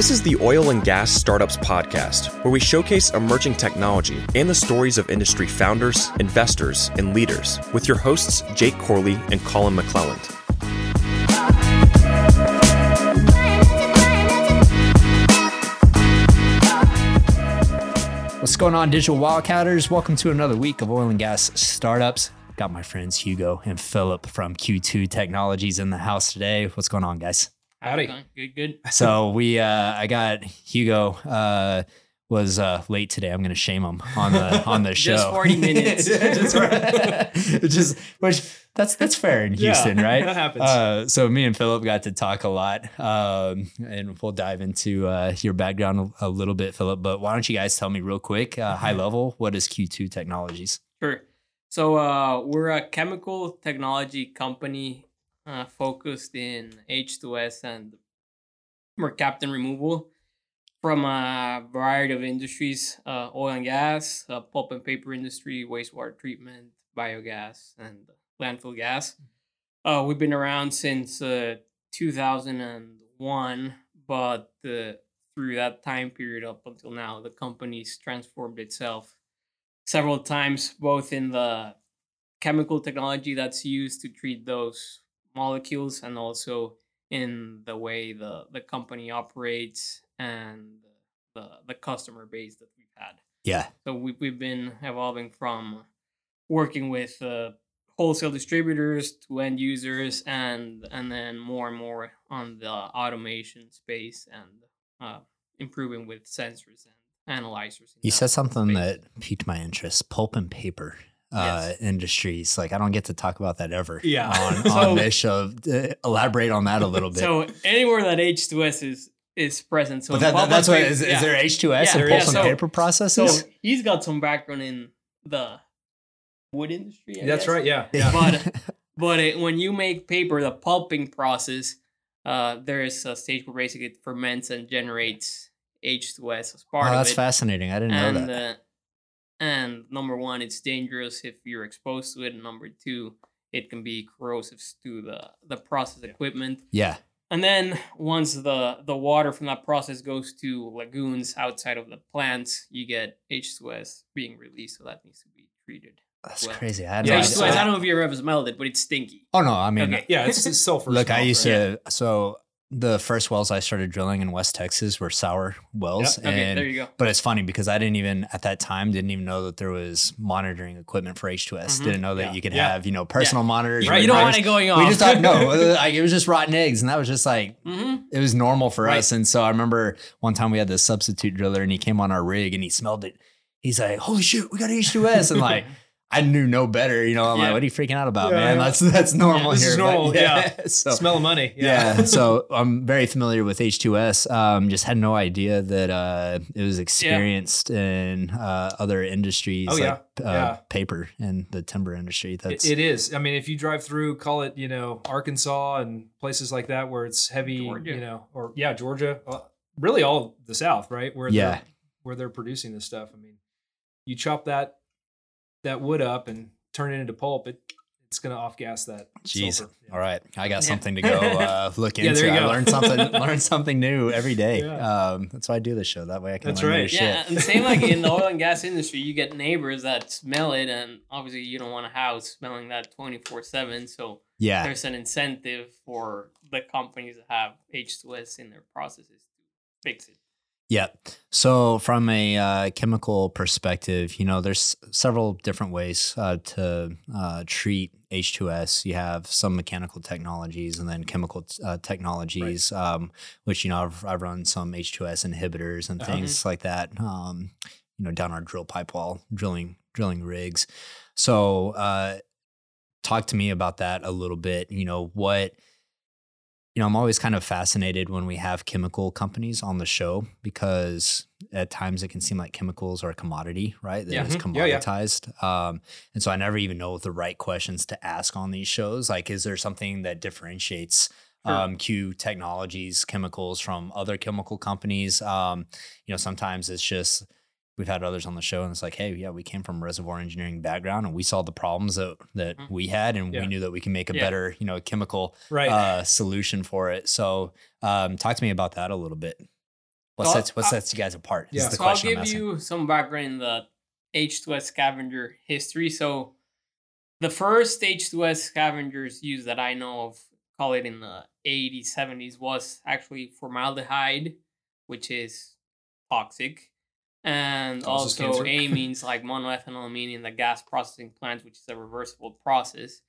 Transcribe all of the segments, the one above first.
This is the Oil and Gas Startups Podcast, where we showcase emerging technology and the stories of industry founders, investors, and leaders with your hosts, Jake Corley and Colin McClelland. What's going on, digital wildcatters? Welcome to another week of oil and gas startups. Got my friends Hugo and Philip from Q2 Technologies in the house today. What's going on, guys? Howdy. Good, good. So we, uh, I got Hugo uh, was uh, late today. I'm going to shame him on the on the show. Just 40 minutes. just, just which that's that's fair in Yeah, Houston, right? that happens. Uh, so me and Philip got to talk a lot, um, and we'll dive into uh, your background a, a little bit, Philip. But why don't you guys tell me real quick, uh, high level, what is Q2 Technologies? Sure. So uh, we're a chemical technology company uh, focused in H2S and mercaptan removal from a variety of industries: uh, oil and gas, uh, pulp and paper industry, wastewater treatment, biogas, and landfill gas. Uh, we've been around since uh, 2001, but uh, through that time period up until now, the company's transformed itself several times, both in the chemical technology that's used to treat those molecules and also in the way the, the company operates and the, the customer base that we've had. Yeah, So we, we've been evolving from working with uh, wholesale distributors to end users and and then more and more on the automation space and uh, improving with sensors and analyzers. you said something space. that piqued my interest: pulp and paper. Uh, Yes. industries like I don't get to talk about that ever. Yeah. on, So- on this show, Uh, elaborate on that a little bit. So anywhere that H2S is is present. So but in that, that's what paper- is, yeah. is there H2S Yeah, and there pulp is. and So- paper So processes? he's got some background in the wood industry. I That's guess. right. Yeah. Yeah. But but it, when you make paper, the pulping process, uh, there is a stage where basically it ferments and generates H2S as oh, part that's of it. fascinating. I didn't know and that. And number one, it's dangerous if you're exposed to it. And number two, it can be corrosive to the the process equipment. yeah. And then once the the water from that process goes to lagoons outside of the plants, you get H2S being released. So that needs to be treated. That's well. crazy. I Yeah, H2S, idea. I don't know if you ever smelled it, but it's stinky. Oh no, I mean, Okay. Yeah. It's, it's sulfur. look, I used right? to. So the first wells I started drilling in West Texas were sour wells, Yep. Okay, and there you go. but it's funny because I didn't even at that time didn't even know that there was monitoring equipment for H2S. Mhm. Didn't know that Yeah. you could Yeah. have you know personal monitors. Right, you don't want it going off. We just thought no, like it was just rotten eggs, and that was just like hmm it was normal for Right. us. And so I remember one time we had this substitute driller and he came on our rig and he smelled it. He's like, holy shit, we got H2S. And like, I knew no better. You know, I'm Yeah. like, what are you freaking out about, Yeah, man? yeah. That's that's normal This here. is but normal, yeah. So, Smell of money. yeah. so I'm very familiar with H2S. Um, just had no idea that uh, it was experienced in uh, other industries Oh, like yeah. uh, Yeah. paper and the timber industry. That's It, it is. I mean, if you drive through, call it, you know, Arkansas and places like that where it's heavy, Georgia. you know, or yeah, Georgia, uh, really all the South, right? Where Yeah. they're, where they're producing this stuff. I mean, you chop that that wood up and turn it into pulp, it it's gonna off gas that. Jeez. sulfur. Yeah. All right. I got something to go uh, look Yeah, into. there I go. learned something learn something new every day. Yeah. Um, that's why I do this show. That way I can That's learn new right. shit. Yeah, and same like in the oil and gas industry, you get neighbors that smell it, and obviously you don't want a house smelling that twenty four seven. So Yeah. there's an incentive for the companies that have H2S in their processes to fix it. Yeah. So from a uh, chemical perspective, you know, there's several different ways uh, to uh, treat H2S. You have some mechanical technologies and then chemical uh, technologies, um, which, you know, I've, I've run some H2S inhibitors and Uh-huh. things like that, um, you know, down our drill pipe wall, drilling, drilling rigs. So uh, talk to me about that a little bit. You know, what, you know, I'm always kind of fascinated when we have chemical companies on the show because at times it can seem like chemicals are a commodity, right? That Yeah. is Mhm. Yeah, yeah. commoditized. Um, and so I never even know the right questions to ask on these shows. Like, is there something that differentiates Sure. um, Q Technologies chemicals from other chemical companies? Um, you know, sometimes it's just we've had others on the show and it's like, hey, yeah, we came from a reservoir engineering background and we saw the problems that that Mhm. we had and Yeah. we knew that we can make a Yeah. better, you know, chemical Right. uh, solution for it. So, um, talk to me about that a little bit. What So, sets what uh, sets you guys apart? Is yeah. the so I'll question I'm give you some background in the H2S scavenger history. So the first H2S scavengers used that I know of, call it in the 80s, 70s, was actually formaldehyde, which is toxic. And Causes also cancer. means like monoethanolamine meaning the gas processing plants, which is a reversible process.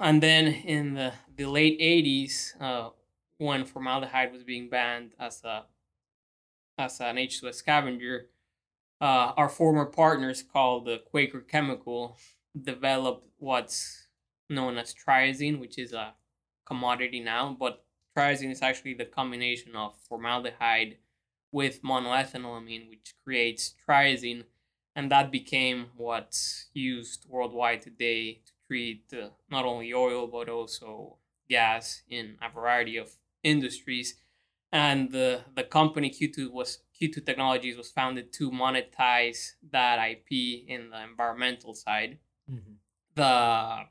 And then in the, the late 80s, uh, when formaldehyde was being banned as a as an H2S scavenger, uh, our former partners called the Quaker Chemical developed what's known as triazine, which is a commodity now. But triazine is actually the combination of formaldehyde with monoethanolamine, which creates triazine, and that became what's used worldwide today to treat uh, not only oil but also gas in a variety of industries and the the company Q2 was Q2 Technologies was founded to monetize that IP in the environmental side. Mhm. The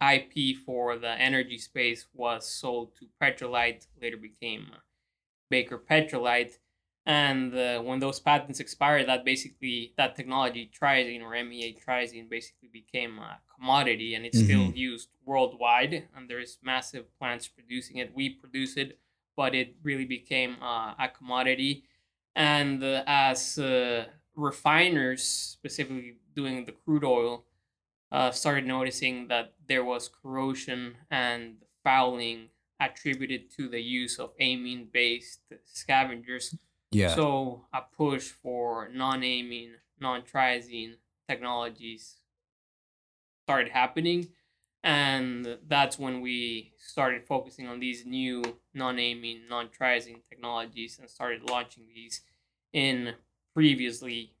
IP for the energy space was sold to Petrolite, later became Baker Petrolite, and uh, when those patents expired, that basically that technology triazine or MEA triazine basically became a commodity, and it's still used worldwide. And there's massive plants producing it. We produce it but it really became uh, a commodity. And uh, as uh, refiners, specifically doing the crude oil, uh, started noticing that there was corrosion and fouling attributed to the use of amine based scavengers. Yeah. So a push for non-amine, non-triazine technologies started happening, and that's when we started focusing on these new non-amine, non-triazine technologies and started launching these in previously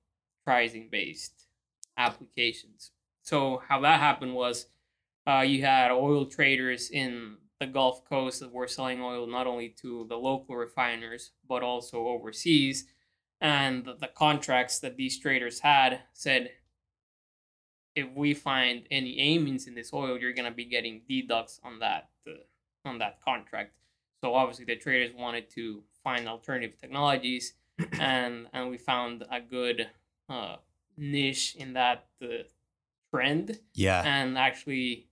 triazine-based applications. So how that happened was uh, you had oil traders in the Gulf Coast that were selling oil not only to the local refiners but also overseas. And the, contracts that these traders had said, if we find any amines in this oil, you're gonna be getting deducts on that uh, on that contract. So obviously the traders wanted to find alternative technologies, and and we found a good uh, niche in that uh, trend yeah. and actually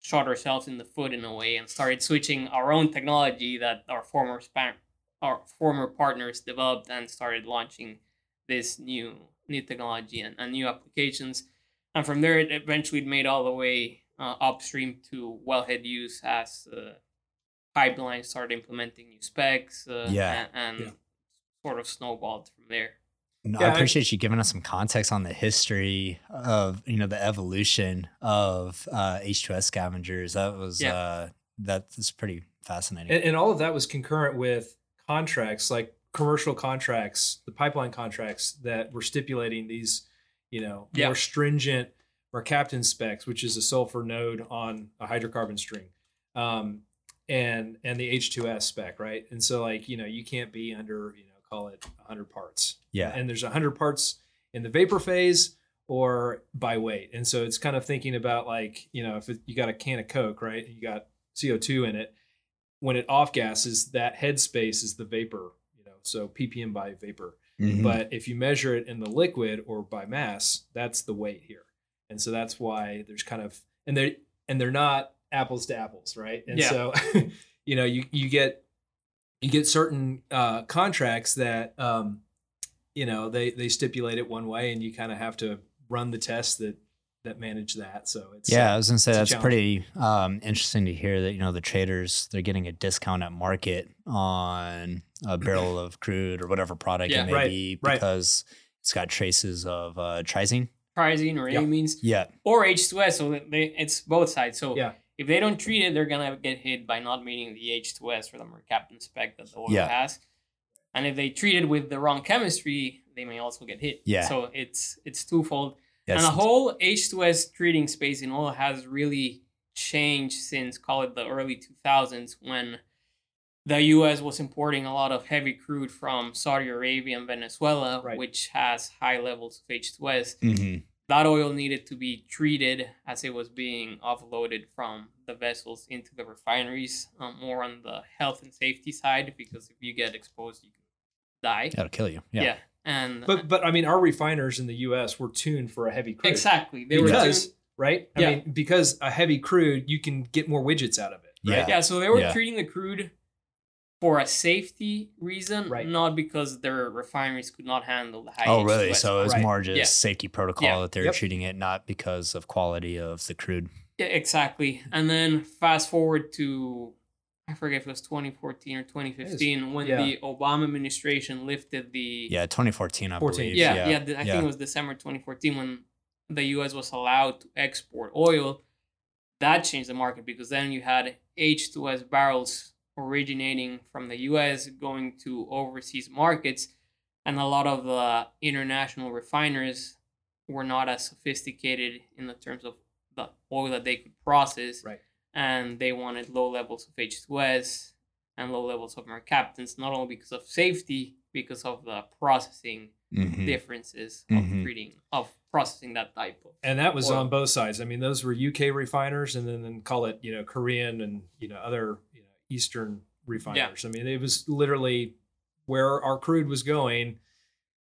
shot ourselves in the foot in a way and started switching our own technology that our former span our former partners developed and started launching this new new technology and, and new applications and from there it eventually made all the way uh, upstream to wellhead use as uh, pipelines started implementing new specs uh, Yeah. and, and Yeah. sort of snowballed from there No, Yeah, I appreciate you giving us some context on the history of you know the evolution of uh, H2S scavengers. That was Yeah. uh, that's pretty fascinating. And, and all of that was concurrent with contracts, like commercial contracts, the pipeline contracts that were stipulating these, you know, Yeah. more stringent mercaptan specs, which is a sulfur node on a hydrocarbon string, um, and and the H2S spec, right? And so like you know you can't be under you know call it 100 parts, yeah, and there's 100 parts in the vapor phase or by weight. And so it's kind of thinking about like you know if it, you got a can of coke right and you got co2 in it when it off gases that headspace is the vapor you know so ppm by vapor. Mhm. but if you measure it in the liquid or by mass that's the weight here. And so that's why there's kind of and they and they're not apples to apples right? And Yeah. so you know you you get you get certain uh, contracts that um, you know they they stipulate it one way and you kind of have to run the tests that that manage that so it's yeah. I uh, was gonna say that's pretty um, interesting to hear that you know the traders they're getting a discount at market on a barrel of crude or whatever product Yeah. it may Right, be right. because it's got traces of uh, triazine. triazine or Yeah. amines Yeah, or H2S. So they, it's both sides. So Yeah. If they don't treat it, they're gonna get hit by not meeting the H2S or the mercaptan spec that the oil Yeah. has. And if they treat it with the wrong chemistry, they may also get hit. Yeah. So it's it's twofold. yes. And the whole H2S treating space in oil has really changed since call it the early 2000s when the US was importing a lot of heavy crude from Saudi Arabia and Venezuela, Right. which has high levels of H2S Mhm. That oil needed to be treated as it was being offloaded from the vessels into the refineries, um, more on the health and safety side, because if you get exposed, you can die. That'll kill you. Yeah. Yeah. And But but I mean, our refiners in the U.S. were tuned for a heavy crude, exactly. They were because tuned- right. I Yeah. mean, because a heavy crude, you can get more widgets out of it. Right? Yeah. Yeah, so they were Yeah. treating the crude for a safety reason, Right. not because their refineries could not handle the high. Oh, really? So it was Right. more just Yeah. safety protocol Yeah. that they're Yep. treating it, not because of quality of the crude. Yeah, exactly. And then fast forward to I forget if it was 2014 or 2015 when yeah. the Obama administration lifted the Yeah, 2014, I 14. believe. yeah yeah, yeah, the- I think it was December 2014 when the U.S. was allowed to export oil. That changed the market because then you had H2S barrels originating from the U.S. going to overseas markets, and a lot of the international refiners were not as sophisticated in the terms of the oil that they could process, Right. and they wanted low levels of H2S and low levels of mercaptans, not only because of safety, because of the processing Mhm. differences of treating of processing that type of And that was oil. on both sides. I mean, those were UK refiners, and then, then call it you know Korean and you know other you know Eastern refiners. I mean, it was literally where our crude was going.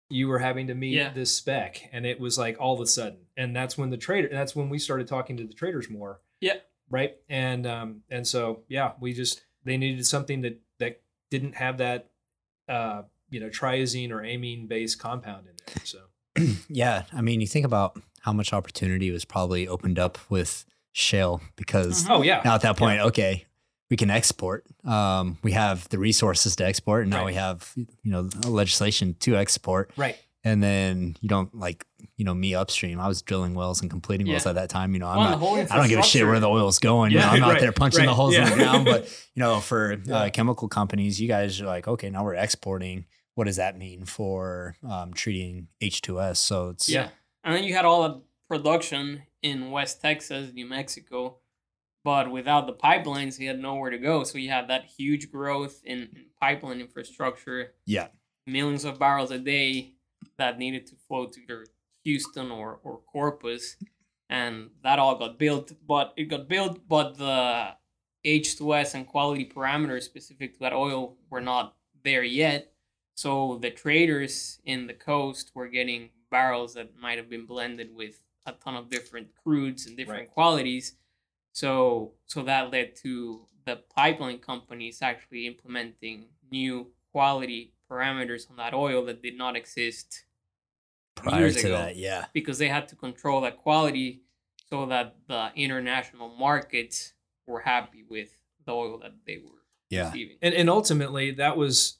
You were having to meet Yeah. this spec, and it was like all of a sudden, and that's when the trader. That's when we started talking to the traders more. Yeah. Right. And um and so yeah, we just they needed something that that didn't have that uh you know triazine or amine based compound in there. So yeah, I mean, you think about how much opportunity was probably opened up with shale because Mhm. oh yeah, now at that point, okay, we can export. Um, we have the resources to export, and now Right. we have you know legislation to export. right. And then you don't like you know me upstream. I was drilling wells and completing wells at that time. You know, I'm Well, not. I don't give a shit where the oil's going. You know, Yeah, I'm out right, there punching the right, holes in the ground. But you know, for Yeah. uh, chemical companies, you guys are like, okay, now we're exporting. What does that mean for um, treating H2S? So it's Yeah. And then you had all the production in West Texas, New Mexico, but without the pipelines, you had nowhere to go. So you had that huge growth in, in pipeline infrastructure, yeah, millions of barrels a day that needed to flow to either Houston or, or Corpus. And that all got built, but it got built, but the H2S and quality parameters specific to that oil were not there yet. So the traders in the coast were getting barrels that might have been blended with a ton of different crudes and different Right. qualities. So so that led to the pipeline companies actually implementing new quality parameters on that oil that did not exist prior years to ago that, yeah, because they had to control that quality so that the international markets were happy with the oil that they were yeah, receiving. and and ultimately that was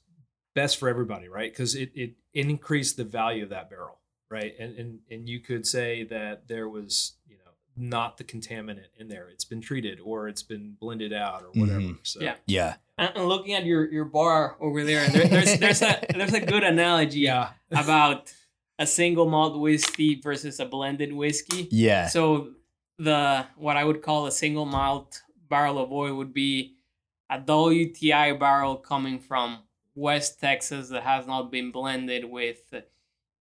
best for everybody right? Because it, it increased the value of that barrel right? And, and and you could say that there was you know not the contaminant in there it's been treated or it's been blended out or whatever Mhm. so Yeah. yeah, And, and looking at your, your bar over there, there there's there's a there's a good analogy yeah about a single malt whiskey versus a blended whiskey. yeah. So the what I would call a single malt barrel of oil would be a WTI barrel coming from West Texas that has not been blended with uh,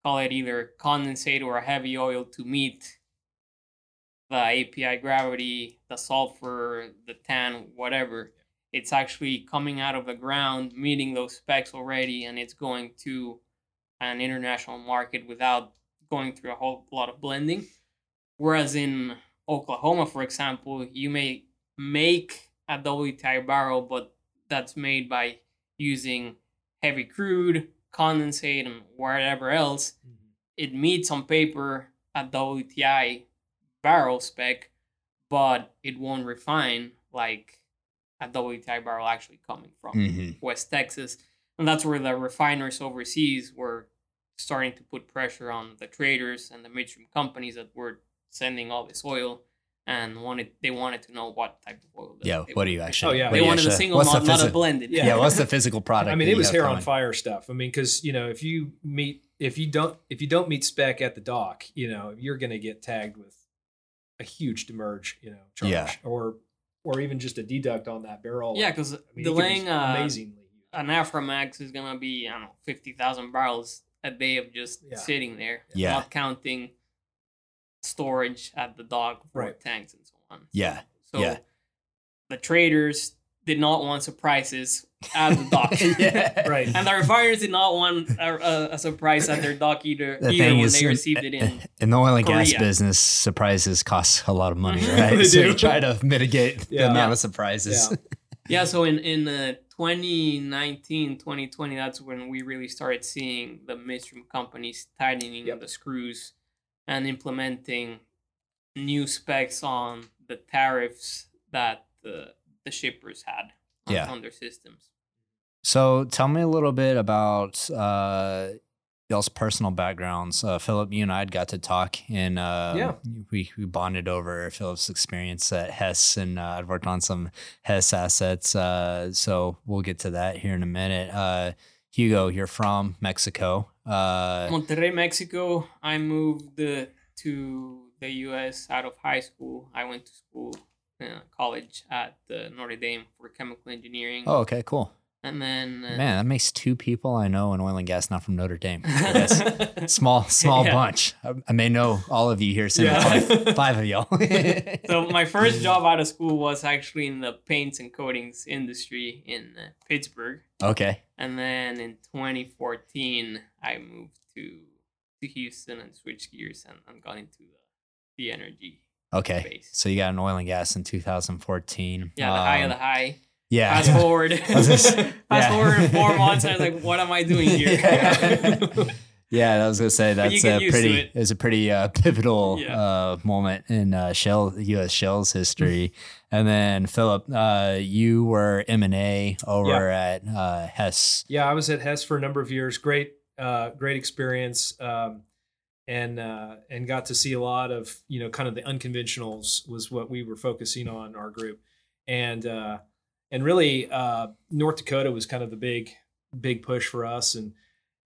call it either condensate or a heavy oil to meet the API gravity, the sulfur, the tan, whatever. It's actually coming out of the ground, meeting those specs already, and it's going to an international market without going through a whole lot of blending. Whereas in Oklahoma, for example, you may make a WTI barrel, but that's made by using heavy crude, condensate, and whatever else. Mm-hmm. It meets on paper a WTI barrel spec, but it won't refine like a WTI barrel actually coming from hmm West Texas. And that's where the refiners overseas were starting to put pressure on the traders and the midstream companies that were sending all this oil and wanted they wanted to know what type of oil. that Yeah, they what were do you actually? Oh, yeah. They do you wanted a single what's the not a blended. Yeah. Yeah. what's the physical product? I mean, it was have hair on fire stuff. I mean, because you know, if you meet, if you don't, if you don't meet spec at the dock, you know, you're going to get tagged with a huge demurrage, you know, charge, Yeah. or or even just a deduct on that barrel. Yeah, because I mean, it could be delaying uh, amazingly. huge. an Aframax is gonna be I don't know fifty thousand barrels a day of just Yeah. sitting there, Yeah. not counting storage at the dock for Right. tanks and so on. Yeah, So yeah. the traders did not want surprises at the dock. Yeah. Right. And the refiners did not want a, a, a surprise at their dock either, The either thing when is, they received it in. in the oil and gas business, surprises cost a lot of money, right? They so do. you try to mitigate Yeah. the amount of surprises. Yeah. Yeah, so in in uh, 2019, 2020, that's when we really started seeing the midstream companies tightening Yep. the screws and implementing new specs on the tariffs that the the shippers had on, Yeah. on their systems. So tell me a little bit about uh, y'all's personal backgrounds. Uh, Philip, you and I had got to talk, and uh, Yeah. we, we bonded over Philip's experience at Hess, and uh, I've worked on some Hess assets. Uh, so we'll get to that here in a minute. Uh, Hugo, you're from Mexico. Uh, Monterrey, Mexico. I moved uh, to the U.S. out of high school. I went to school, uh, college at uh, Notre Dame for chemical engineering, oh, okay, cool. and then uh, Man, that makes two people I know in oil and gas not from Notre Dame. Small, small Yeah. bunch. I, I may know all of you here, sitting Yeah. five, five of y'all. so my first job out of school was actually in the paints and coatings industry in uh, Pittsburgh, okay. and then in 2014 I moved to to Houston and switched gears and, and got into the, the energy Okay. space. So you got an oil and gas in 2014. Yeah, the high of Um, the high. Yeah. Fast forward, was gonna fast forward four months, I was like, "What am I doing here?" Yeah. yeah, I was gonna say that's a pretty it. it's a pretty uh, pivotal Yeah. uh, moment in uh, Shell U.S. Shell's history. and then Philip, uh, you were M and A over at uh, Hess. Yeah, I was at Hess for a number of years. Great, uh, great experience, um, and uh, and got to see a lot of you know kind of the unconventionals was what we were focusing on our group, and uh, and really uh, North Dakota was kind of the big big push for us, and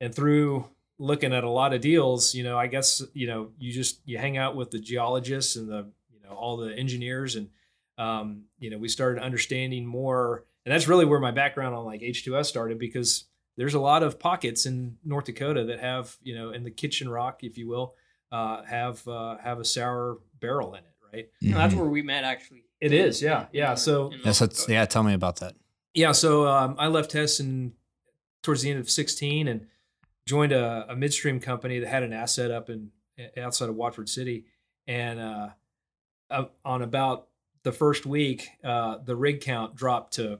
and through looking at a lot of deals, you know, I guess you know you just you hang out with the geologists and the you know all the engineers. And um, you know, we started understanding more, and that's really where my background on like H2S started because there's a lot of pockets in North Dakota that have, you know, in the kitchen rock, if you will, uh, have uh, have a sour barrel in it, right? And that's where we met, actually. It is, yeah, yeah. So in Yeah, so it's- yeah, tell me about that. yeah, so um, I left Hess in towards the end of 16 and joined a, a midstream company that had an asset up in outside of Watford City, and uh, uh, on about the first week, uh, the rig count dropped to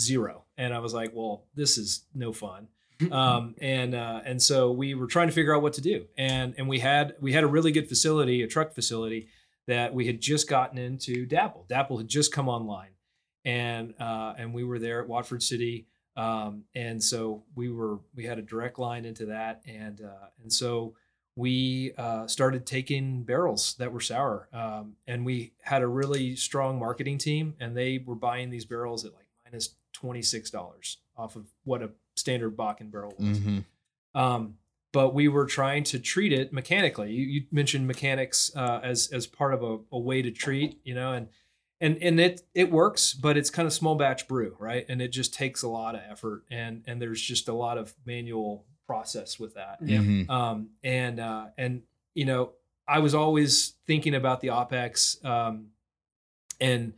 zero, and I was like, "Well, this is no fun." um, and uh, and so we were trying to figure out what to do, and and we had we had a really good facility, a truck facility that we had just gotten into. DAPL, DAPL had just come online, and uh, and we were there at Watford City, um, and so we were we had a direct line into that, and uh, and so we uh, started taking barrels that were sour, um, and we had a really strong marketing team, and they were buying these barrels at like minus twenty six dollars off of what a standard Bakken barrel was. Mm-hmm. Um, but we were trying to treat it mechanically. You, you mentioned mechanics uh, as as part of a, a way to treat, you know, and and and it it works, but it's kind of small batch brew, right? And it just takes a lot of effort, and and there's just a lot of manual process with that. Yeah. Mhm. Um, and uh, and you know, I was always thinking about the opex, um, and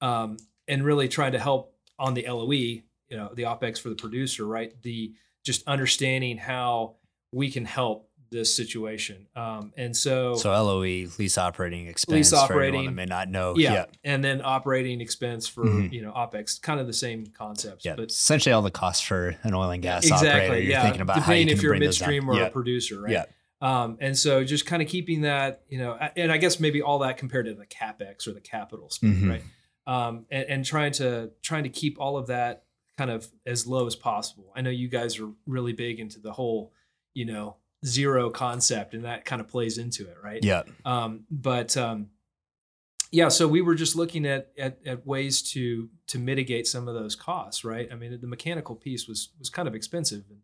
um, and really trying to help on the LOE, you know, the opex for the producer, right? The just understanding how we can help this situation. Um, and so, So LOE, lease operating expense. Lease for anyone that operating, may not know. yeah, yeah. and then operating expense for Mhm. you know opex, kind of the same concepts, Yeah, but essentially all the costs for an oil and gas exactly, operator. You're yeah. thinking about how you Depending can if you're bring those down. midstream or yeah. a producer, right? Yeah. Um, and so just kind of keeping that, you know, and I guess maybe all that compared to the capex or the capital spend, Mhm. right? Um, and, and trying to trying to keep all of that kind of as low as possible. I know you guys are really big into the whole, you know, zero concept, and that kind of plays into it, right? Yeah. Um, but um, yeah, so we were just looking at, at at ways to to mitigate some of those costs, right? I mean, the mechanical piece was was kind of expensive, and,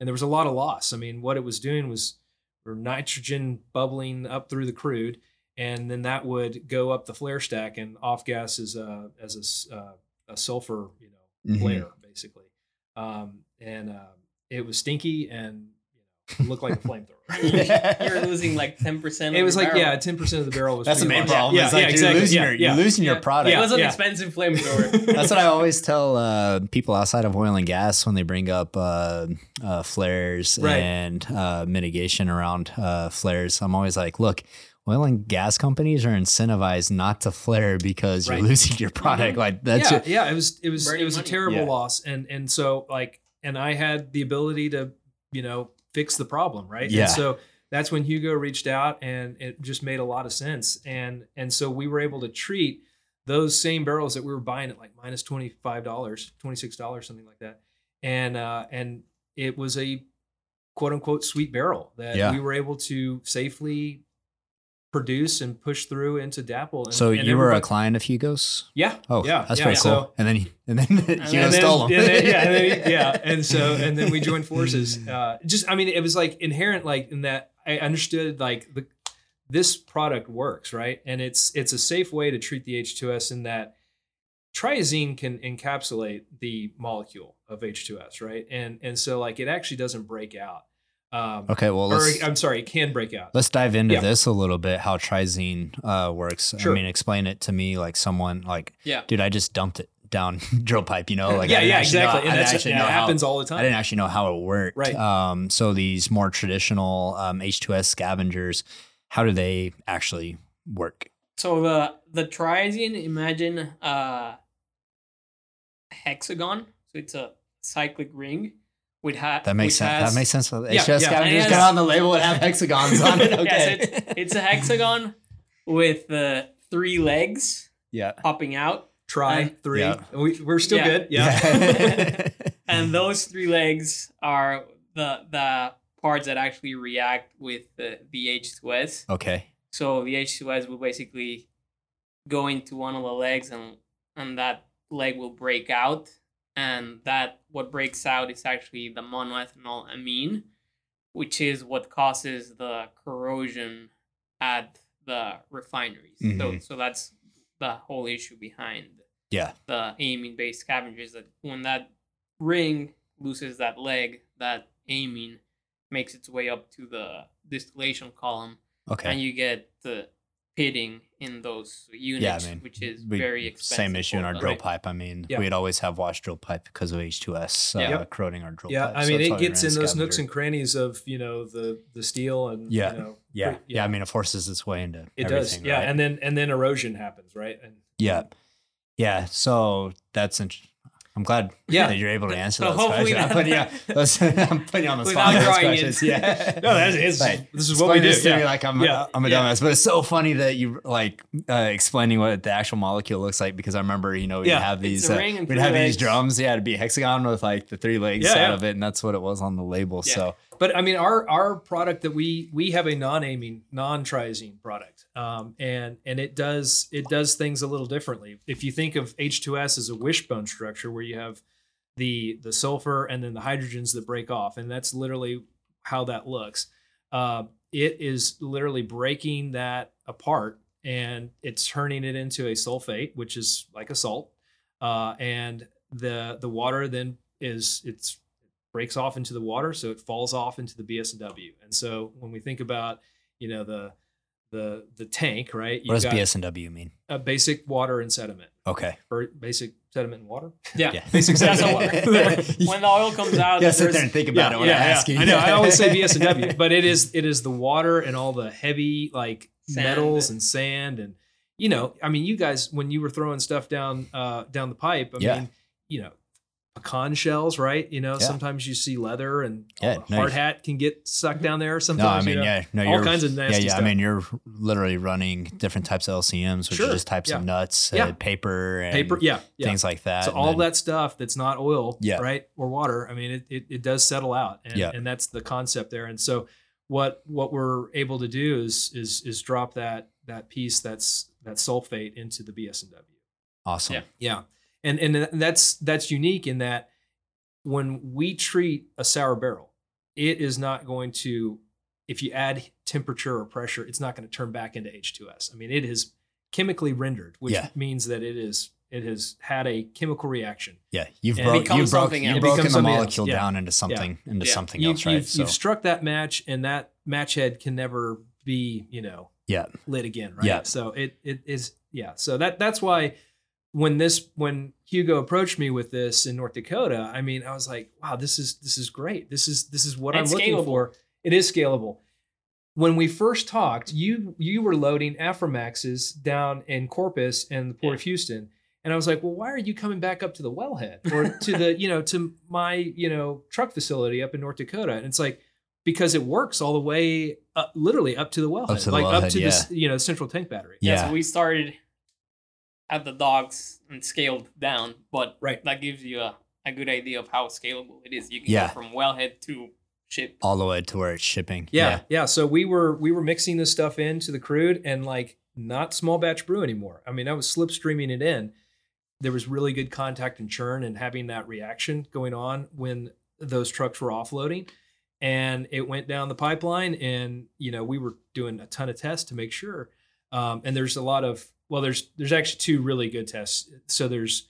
and there was a lot of loss. I mean, what it was doing was or nitrogen bubbling up through the crude, and then that would go up the flare stack and off gas as a as a s- uh, a sulfur, you know, Mhm. flare basically. Um, and uh, it was stinky and you look like a flamethrower. You're losing like ten percent. it was like yeah, ten percent of the barrel was. That's the main much- problem. Yeah, is like yeah, you're exactly. losing yeah, your yeah. you're losing your Yeah. product. It was an Yeah. expensive flamethrower. That's what I always tell uh, people outside of oil and gas when they bring up uh, uh, flares Right. and uh, mitigation around uh, flares. I'm always like, look, oil and gas companies are incentivized not to flare because Right. you're losing your product. Like that's yeah, it. yeah. It was it was Burning it was a terrible Yeah. loss, and and so like, and I had the ability to you know fix the problem, right? Yeah. And so that's when Hugo reached out, and it just made a lot of sense, and and so we were able to treat those same barrels that we were buying at like minus twenty five dollars, twenty six dollars, something like that, and uh, and it was a quote unquote sweet barrel that Yeah. we were able to safely produce and push through into DAPL. And, So and you were a client of Hugo's? yeah, Oh, yeah, that's yeah. pretty So- cool. and then he, and then Hugo and stole them. and then- yeah, and then, yeah, and so and then we joined forces. Uh, just, I mean, it was like inherent, like in that I understood like the this product works, right? And it's it's a safe way to treat the H2S in that triazine can encapsulate the molecule of H2S, right? And and so like it actually doesn't break out. Um, okay, well or let's I'm sorry, it can break out. let's dive into Yeah. this a little bit. How triazine uh, works. Sure. I mean, explain it to me like someone like, yeah. dude, I just dumped it down drill pipe. You know, like I yeah, didn't yeah, actually know- exactly. I and didn't that's actually that know how- happens all the time. I didn't actually know how it worked. Right. Um, so these more traditional um, H2S scavengers, how do they actually work? So the the triazine, imagine uh, a hexagon. So it's a cyclic ring with ha- That makes sense. has- That makes sense. H2S Yeah, yeah. scavengers And it got on the label and have hexagons on it. Yeah, so Okay. it's, it's a hexagon with uh, three legs yeah. popping out, Try And- three. Yeah. We, we're still Yeah. good. Yeah. and those three legs are the the parts that actually react with the, the H2S. okay. So the H2S will basically go into one of the legs and and that leg will break out. And that what breaks out is actually the monoethanol amine, which is what causes the corrosion at the refineries. So Mhm. so that's the whole issue behind Yeah. the amine based scavengers that when that ring loses that leg, that amine makes its way up to the distillation column Okay. and you get the pitting in those units, yeah, I mean, which is we- very expensive. Same issue in our them. drill pipe. I mean, Yeah. we'd always have washed drill pipe because of H2S uh, Yep. corroding our drill yeah pipe. Yeah, I mean that's it gets in those nooks and crannies of you know the the steel and Yeah. you know Yeah. pre- yeah. I mean, it forces its way into it does yeah right? and then and then erosion happens right and Yeah. Yeah. So that's int- I'm glad Yeah. that you're able to answer So those hopefully questions. I'm putting, you, those, I'm putting you on the spot. those drawing it. questions. Yeah. no that's it's, Like, this is what we do this to yeah. me like I'm, Yeah. I'm a Yeah. dumbass, but it's so funny that you like uh, explaining what the actual molecule looks like because I remember, you know, we'd Yeah. have these, uh, we'd have these drums. Yeah, it'd be a hexagon with like the three legs Yeah, out yeah. of it, and that's what it was on the label. Yeah. So but i mean our our product that we we have a non-amine non-triazine product um, and and it does it does things a little differently. If you think of h2s as a wishbone structure where you have the the sulfur and then the hydrogens that break off and that's literally how that looks. Uh, it is literally breaking that apart and it's turning it into a sulfate which is like a salt uh, and the the water then is it's breaks off into the water, so it falls off into the BS&W. So when we think about, you know, the the the tank, right? what does got mean? a basic water and sediment, Okay. or basic sediment and water. Yeah. Yeah. Basic sediment water. when the oil comes out, Yeah, sit there and think about yeah, it when yeah, I yeah. ask you. I know. I always say BS&W, but it is it is the water and all the heavy like Sand. metals and sand and you know, I mean, you guys when you were throwing stuff down uh down the pipe, I Yeah. mean, you know, pecan shells, right? You know, Yeah. sometimes you see leather and Yeah, no, hard hat can get sucked down there. No, I Sometimes, mean, you know? yeah, no, all kinds of yeah, nasty yeah. stuff. I mean, you're literally running different types of LCMs, which Sure, are just types yeah. of nuts, Yeah. uh, paper, and paper, yeah, yeah. things like that. so and all then- that stuff that's not oil, Yeah. right, or water. I mean, it, it, it does settle out, and, Yeah. and that's the concept there. And so, what what we're able to do is is is drop that that piece that's that sulfate into the BS&W. awesome. Yeah. Yeah, and and that's that's unique in that when we treat a sour barrel, it is not going to, if you add temperature or pressure, it's not going to turn back into H2S. I mean, it is chemically rendered, which Yeah. means that it is it has had a chemical reaction. Yeah, you've And it broke, you've, broke, something you've broken the molecule Yeah. down into something into Yeah. something You- else, right? You've, so you've struck that match, and that match head can never be, you know, yeah, lit again, right? Yeah. So it it is yeah. So that that's why when this when Hugo approached me with this in North Dakota, I mean, I was like, wow, this is this is great. This is this is what And I'm looking scalable. for. It is scalable. When we first talked, you you were loading Aframaxes down in Corpus and the Port of Houston. And I was like, well, why are you coming back up to the wellhead or to the, you know, to my, you know, truck facility up in North Dakota? And it's like, because it works all the way up, literally up to the wellhead, to the like up wellhead, to this, you know, central tank battery. yeah, so we started at the dogs and scaled down, but Right. that gives you a, a good idea of how scalable it is. You can Yeah. go from wellhead to ship. all the way to where it's shipping. Yeah, yeah. So we were we were mixing this stuff into the crude and like not small batch brew anymore. I mean, I was slipstreaming it in. There was really good contact and churn and having that reaction going on when those trucks were offloading. And it went down the pipeline, and you know we were doing a ton of tests to make sure. Um, and there's a lot of well, there's there's actually two really good tests. So there's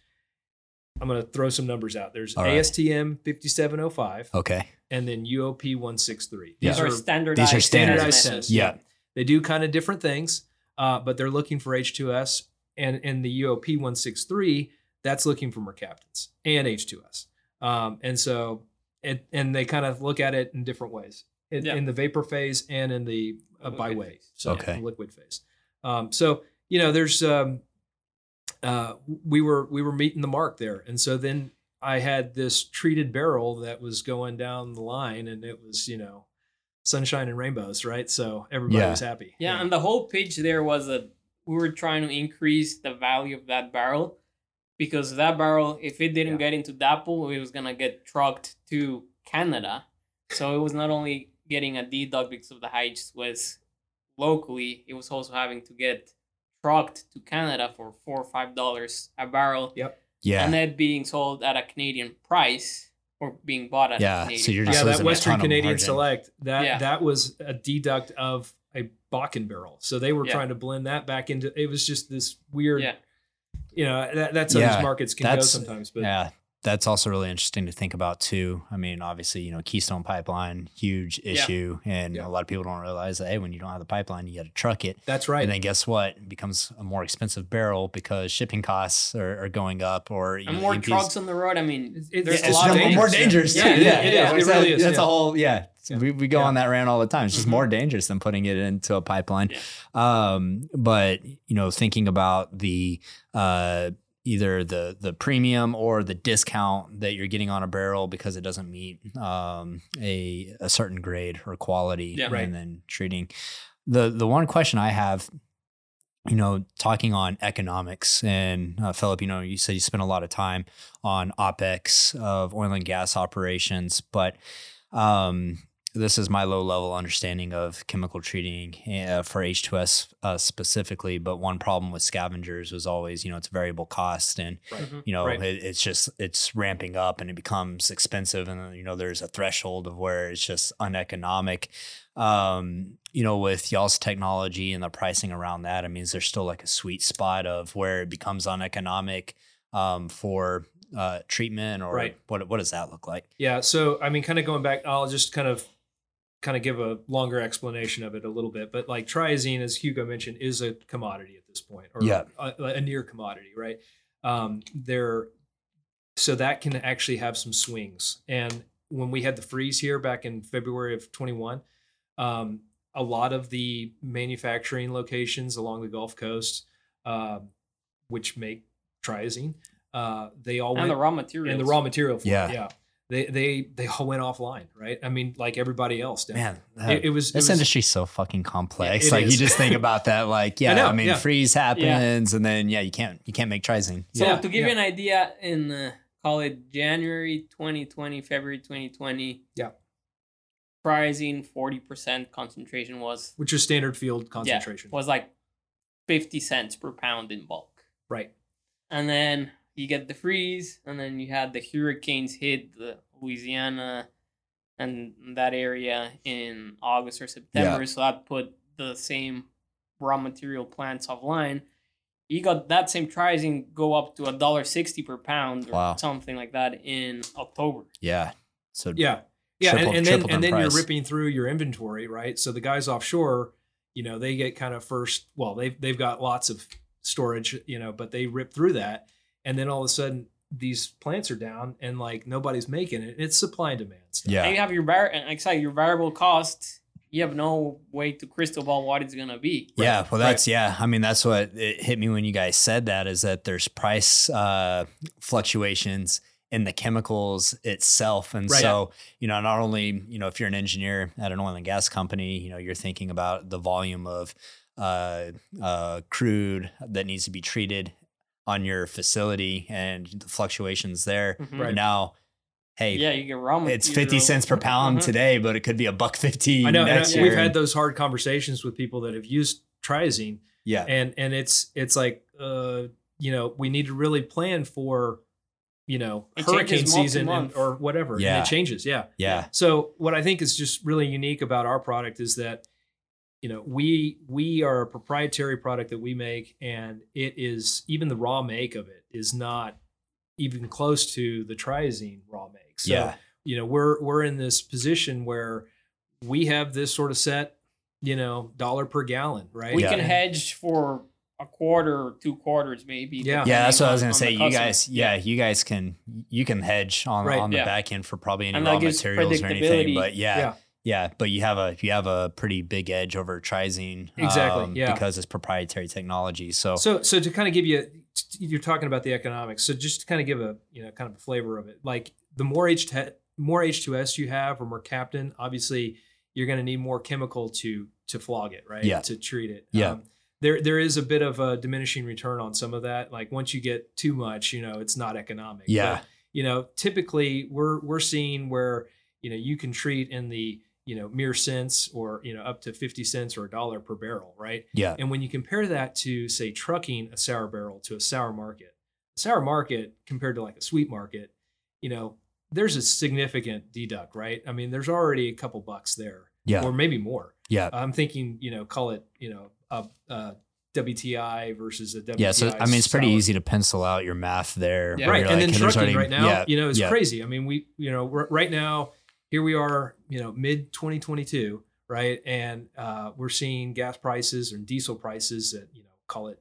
I'm going to throw some numbers out. There's All right. ASTM 5705 Okay. and then UOP 163. Yeah. These are standardized, These are standardized standardized tests. Yeah. They do kind of different things, uh, but they're looking for H2S and and the UOP 163 that's looking for mercaptans and H2S. Um, and so it, and they kind of look at it in different ways in, Yeah. in the vapor phase and in the uh, by Liquid weight, phase. so Okay. the liquid phase. Um, so you know, there's um, uh, we were we were meeting the mark there, and so then I had this treated barrel that was going down the line, and it was you know sunshine and rainbows, right? So everybody Yeah. was happy. Yeah, and the whole pitch there was that we were trying to increase the value of that barrel because that barrel, if it didn't Yeah. get into DAPL, it was gonna get trucked to Canada. So it was not only getting a deduct because of the high was locally, it was also having to get trucked to Canada for four or five dollars a barrel, Yep. Yeah. and then being sold at a Canadian price or being bought at Yeah, a Canadian so you're price. just yeah, that Western Canadian margin. Select that Yeah. that was a deduct of a Bakken barrel. So they were Yeah. trying to blend that back into. It was just this weird. Yeah. You know, that, that's how Yeah, these markets can go sometimes. But yeah, that's also really interesting to think about too. I mean, obviously, you know, Keystone Pipeline, huge Yeah. issue, and Yeah. a lot of people don't realize that hey, when you don't have the pipeline, you got to truck it, that's right. and then guess what? It becomes a more expensive barrel because shipping costs are, are going up, or you and know, more EMPs trucks on the road. I mean, It's- it's- there's a it's lot of dangerous. more Yeah. dangerous. Yeah, too. it is. yeah, It yeah. is. It really is, That's yeah. a whole yeah. Yeah. We, we go Yeah. on that rant all the time. It's just Mhm. more dangerous than putting it into a pipeline. Um, but you know, thinking about the uh, either the the premium or the discount that you're getting on a barrel because it doesn't meet um, a a certain grade or quality, Yeah. and then treating the the one question I have you know, talking on economics and uh, Philip, you know, you said you spent a lot of time on OPEX of oil and gas operations, but um, this is my low level understanding of chemical treating uh, for H2S uh, specifically. But one problem with scavengers was always, you know, it's variable cost and, Right. Mhm. you know, Right. it, it's just, it's ramping up and it becomes expensive. And, you know, there's a threshold of where it's just uneconomic um, you know, with y'all's technology and the pricing around that, I mean, is there still like a sweet spot of where it becomes uneconomic um, for uh, treatment or Right. what, what does that look like? Yeah. So I mean, kind of going back, I'll just kind of kind of give a longer explanation of it a little bit. But like triazine, as Hugo mentioned, is a commodity at this point, or Yeah. a, a near commodity, right? Um, there, so that can actually have some swings. And when we had the freeze here back in February of 21, um, a lot of the manufacturing locations along the Gulf Coast, uh, which make triazine, uh, they all and went the raw material and the raw material for Yeah. it. Yeah. They they they all went offline, right? I mean, like everybody else did. Man, it, it was it this was, industry's so fucking complex. it like is. you just think about that, like, yeah, I, know, mean, yeah. freeze happens and then, yeah, you can't, you can't make triazine. So Yeah, to give yeah. you an idea, in uh, call it January 2020, February 2020, Yeah. Triazine 40% concentration was which is standard field yeah, concentration, was like 50 cents per pound in bulk. right? And then you get the freeze, and then you had the hurricanes hit the Louisiana and that area in August or September. So that put the same raw material plants offline. you got that same triazine go up to a dollar sixty per pound or Wow. something like that in October. Yeah. So Yeah. Yeah. Triple- and, and then and then you're ripping through your inventory, right? So the guys offshore, you know, they get kind of first, well, they've they've got lots of storage, you know, but they rip through that. And then all of a sudden these plants are down and like nobody's making it. It's supply and demand stuff. yeah. And you have your var- like I said, your variable cost. You have no way to crystal ball what it's gonna be. Yeah, well, right. that's yeah. I mean, that's what it hit me when you guys said that is that there's price uh, fluctuations in the chemicals itself, and Right. so you know, not only you know, if you're an engineer at an oil and gas company, you know, you're thinking about the volume of uh, uh, crude that needs to be treated on your facility and the fluctuations there. Mhm. Right. Now, hey, Yeah, you get raw it's material. fifty cents per pound Mhm. today, but it could be a buck fifty I know. Next I- year. we've had those hard conversations with people that have used triazine yeah, and and it's it's like uh you know we need to really plan for you know It hurricane changes month to season and, or whatever Yeah. and it changes yeah yeah, so what i think is just really unique about our product is that you know we we are a proprietary product that we make and it is even the raw make of it is not even close to the triazine raw make so yeah, you know we're we're in this position where we have this sort of set you know dollar per gallon right We Yeah. can hedge for a quarter or two quarters, maybe. Yeah. Yeah, that's what I was gonna say. You guys, yeah, you guys can you can hedge on Right, on the yeah. back end for probably any And raw materials or anything. predictability. But yeah, Yeah. but you have a you have a pretty big edge over triazine, Exactly, um, yeah. because it's proprietary technology. So, So, so to kind of give you, you're talking about the economics. So just to kind of give a, you know, kind of a flavor of it. Like the more H more H2S you have or mercaptan, obviously you're going to need more chemical to to flog it, right? Yeah. To treat it. Yeah. Um, there there is a bit of a diminishing return on some of that. Like once you get too much, you know, it's not economic. Yeah. But, you know, typically we're we're seeing where you know you can treat in the you know mere cents or you know up to 50 cents or a dollar per barrel right yeah, and when you compare that to, say, trucking a sour barrel to a sour market, sour market compared to like a sweet market, you know, there's a significant deduct, right? I mean, there's already a couple bucks there, yeah, or maybe more. yeah, I'm thinking, you know, call it, you know, a, a WTI versus a WTI. yeah. So I mean, it's pretty sour. easy to pencil out your math there. Yeah. right? And like, then trucking already- right now, yeah, you know, it's yeah, crazy. I mean, we, you know, right now, here we are, you know, mid 2022, right? And uh, we're seeing gas prices and diesel prices that you know, call it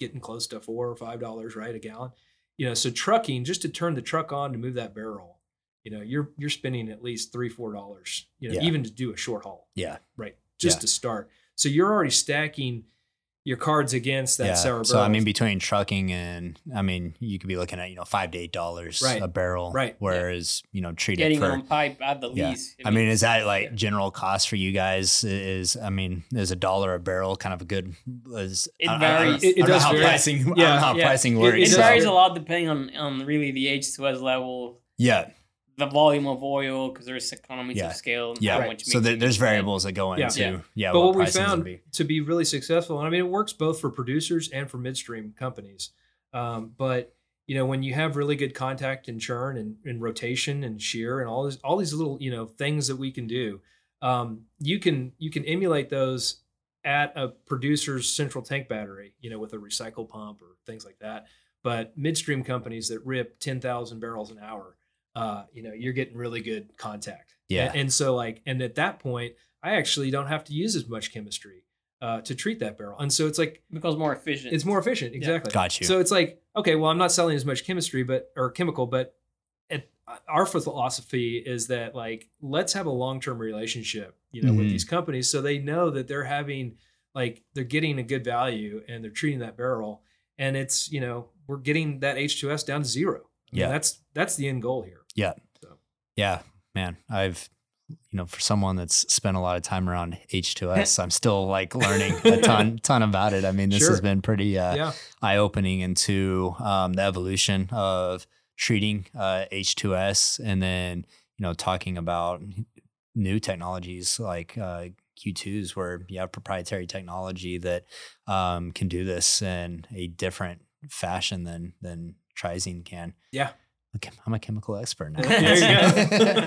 getting close to four or five dollars, right, a gallon. You know, so trucking just to turn the truck on to move that barrel, you know, you're you're spending at least three four dollars, you know, Yeah. even to do a short haul, yeah, right? Just Yeah. to start. So you're already stacking your cards against that yeah. sour barrel. So I mean, between trucking and I mean, you could be looking at you know five to eight dollars Right. a barrel, Right. Whereas you know treat Getting for on pipe at the Yeah. least. I mean, is that like Yeah. general cost for you guys? Is I mean, is a dollar a barrel kind of a good? Is, It I- I- I varies. It- it I don't know does how vary. pricing. Yeah. how pricing It- works. it it so- varies a lot depending on on really the H2S level, Yeah, the volume of oil, because there's economies Yeah. of scale. and yeah. Right. So there, there's variables that go into Yeah. yeah. but what, we found be. to be really successful, and I mean, it works both for producers and for midstream companies. Um, but you know, when you have really good contact and churn and, and rotation and shear and all these all these little you know things that we can do, um, you can you can emulate those at a producer's central tank battery, you know, with a recycle pump or things like that. But midstream companies that rip ten thousand barrels an hour, uh, you know, you're getting really good contact. Yeah. And, and so like, and at that point, I actually don't have to use as much chemistry uh, to treat that barrel. And so it's like because more efficient. it's more efficient. Exactly. Got you. So it's like, okay, well, I'm not selling as much chemistry, but or chemical, but at, our philosophy is that like let's have a long term relationship, you know, with Mhm. these companies, so they know that they're having like they're getting a good value and they're treating that barrel, and it's you know we're getting that H2S down to zero. Yeah. that's that's the end goal here. yeah, Yeah, man, I've you know for someone that's spent a lot of time around H2S, I'm still like learning a ton ton about it. I mean, this Sure. has been pretty uh, yeah. eye opening into um, the evolution of treating uh, H2S, and then you know talking about new technologies like uh, Q2s, where you have proprietary technology that um, can do this in a different fashion than than triazine can. Yeah. I'm a chemical expert now. There you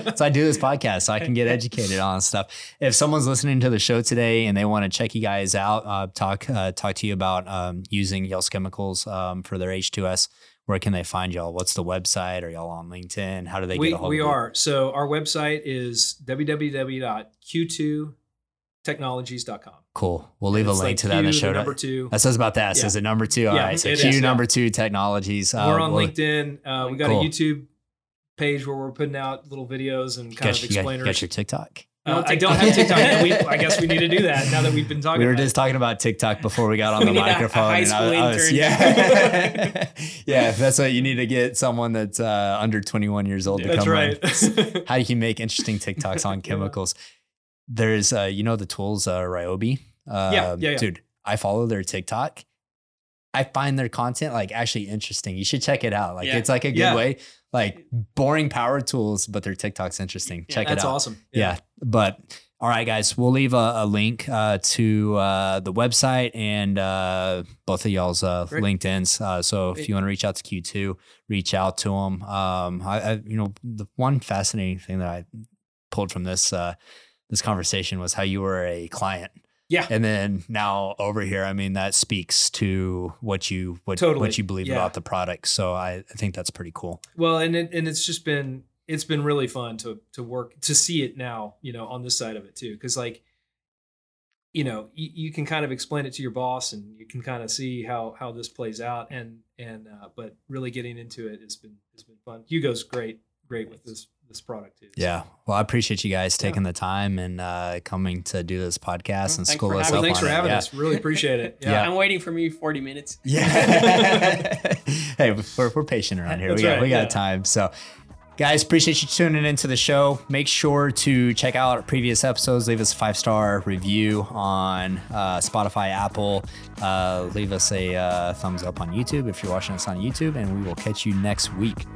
go. so I do this podcast so I can get educated on stuff. If someone's listening to the show today and they want to check you guys out, uh, talk uh, talk to you about um, using y'all's chemicals um, for their H2S, where can they find y'all? What's the website? Are y'all on LinkedIn? How do they we, get a hold we of you? are so our website is www.q2technologies.com Cool. We'll leave a link like to that in the Q, show. number notes. two That says about that. It Yeah. Says it number two. All Yeah, right. So it Q is, yeah. number two technologies. Uh, we're on we'll- linkedin uh, we got Cool. a youtube page where we're putting out little videos and kind got, of you got- you got your TikTok. Uh, No I don't have TikTok. yet. We, I guess we need to do that now that we've been talking. We were about just talking about TikTok before we got on We the need a- a microphone. high and I- I was- intern. yeah, yeah. That's what you need to get someone that's uh, under 21 years old it. to come. That's come right. in. How do you can make interesting TikToks on Yeah. There's, uh, you know, the tools uh, Ryobi. Uh, Yeah, yeah, yeah. dude. I follow their TikTok. I find their content like actually interesting. You should check it out. Like Yeah. it's like a good Yeah. way, like boring power tools, but their TikTok's interesting. Check it out. That's awesome. Yeah. But all right, guys, we'll leave a, a link uh, to uh, the website and uh, both of y'all's uh, LinkedIn's. Uh, so if you want to reach out to Q2, reach out to them. Um, I, I, you know, the one fascinating thing that I pulled from this uh, this conversation was how you were a client. Yeah. And then now over here, I mean, that speaks to what you what Totally. what you believe Yeah. about the product. So I, I think that's pretty cool. Well, and it, and it's just been it's been really fun to to work to see it now, you know, on this side of it too, because like, you know, you, you can kind of explain it to your boss, and you can kind of see how how this plays out, and and uh, but really getting into it has been has been fun. Hugo's great, great with this this product too. Yeah. Well, I appreciate you guys Yeah. taking the time and uh, coming to do this podcast Well, and thanks school for us Well, up thanks on for it. having yeah. us. Really appreciate it. Yeah. Yeah. I'm waiting for me 40 minutes. Yeah. hey, we're, we're patient around here. That's we got, right, we got yeah. time. So, guys, appreciate you tuning into the show. Make sure to check out previous episodes. Leave us a five star review on uh, Spotify, Apple. Uh, leave us a uh, thumbs up on YouTube if you're watching us on YouTube, and we will catch you next week.